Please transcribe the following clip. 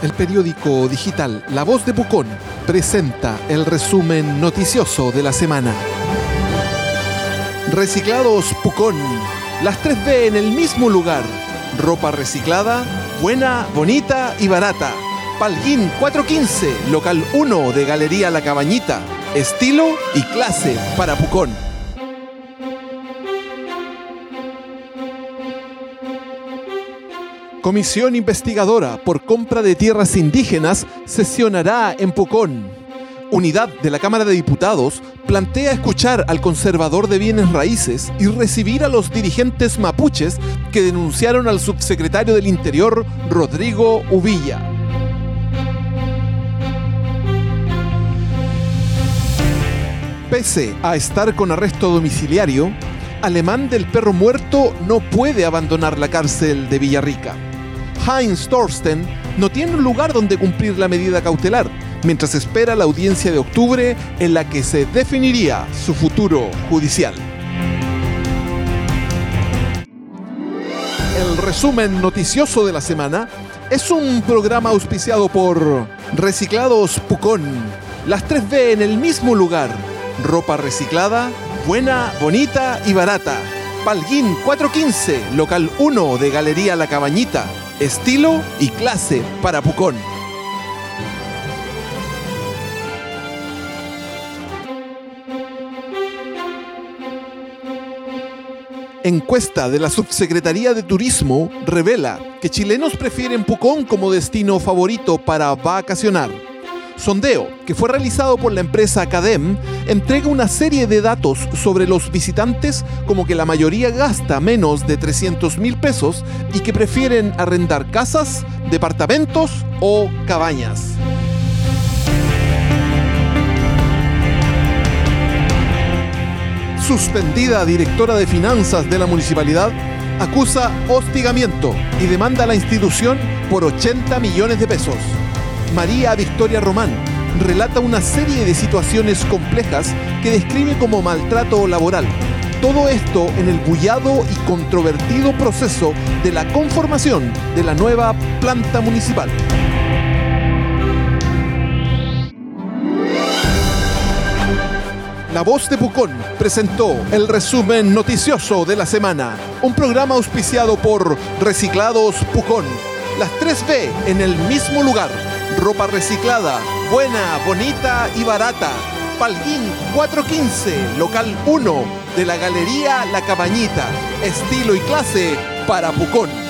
El periódico digital La Voz de Pucón presenta el resumen noticioso de la semana. Reciclados Pucón. Las 3B en el mismo lugar. Ropa reciclada, buena, bonita y barata. Palguín 415, local 1 de Galería La Cabañita. Estilo y clase para Pucón. Comisión investigadora por compra de tierras indígenas sesionará en Pucón. Unidad de la Cámara de Diputados plantea escuchar al conservador de bienes raíces y recibir a los dirigentes mapuches que denunciaron al subsecretario del Interior, Rodrigo Uvilla. Pese a estar con arresto domiciliario, Alemán del Perro Muerto no puede abandonar la cárcel de Villarrica. Heinz Thorsten no tiene un lugar donde cumplir la medida cautelar, mientras espera la audiencia de octubre en la que se definiría su futuro judicial. El resumen noticioso de la semana es un programa auspiciado por Reciclados Pucón, las 3B en el mismo lugar, ropa reciclada, buena, bonita y barata. Palguín 415, local 1 de Galería La Cabañita, estilo y clase para Pucón. Encuesta de la Subsecretaría de Turismo revela que chilenos prefieren Pucón como destino favorito para vacacionar. Sondeo, que fue realizado por la empresa Academ, entrega una serie de datos sobre los visitantes como que la mayoría gasta menos de 300 mil pesos y que prefieren arrendar casas, departamentos o cabañas. Suspendida directora de finanzas de la municipalidad acusa hostigamiento y demanda a la institución por 80 millones de pesos. María Victoria Román relata una serie de situaciones complejas que describe como maltrato laboral. Todo esto en el bullado y controvertido proceso de la conformación de la nueva planta municipal. La Voz de Pucón presentó el resumen noticioso de la semana, un programa auspiciado por Reciclados Pucón. Las 3B en el mismo lugar ropa reciclada, buena, bonita y barata. Palguín 415, local 1 de la Galería La Cabañita. Estilo y clase para Pucón.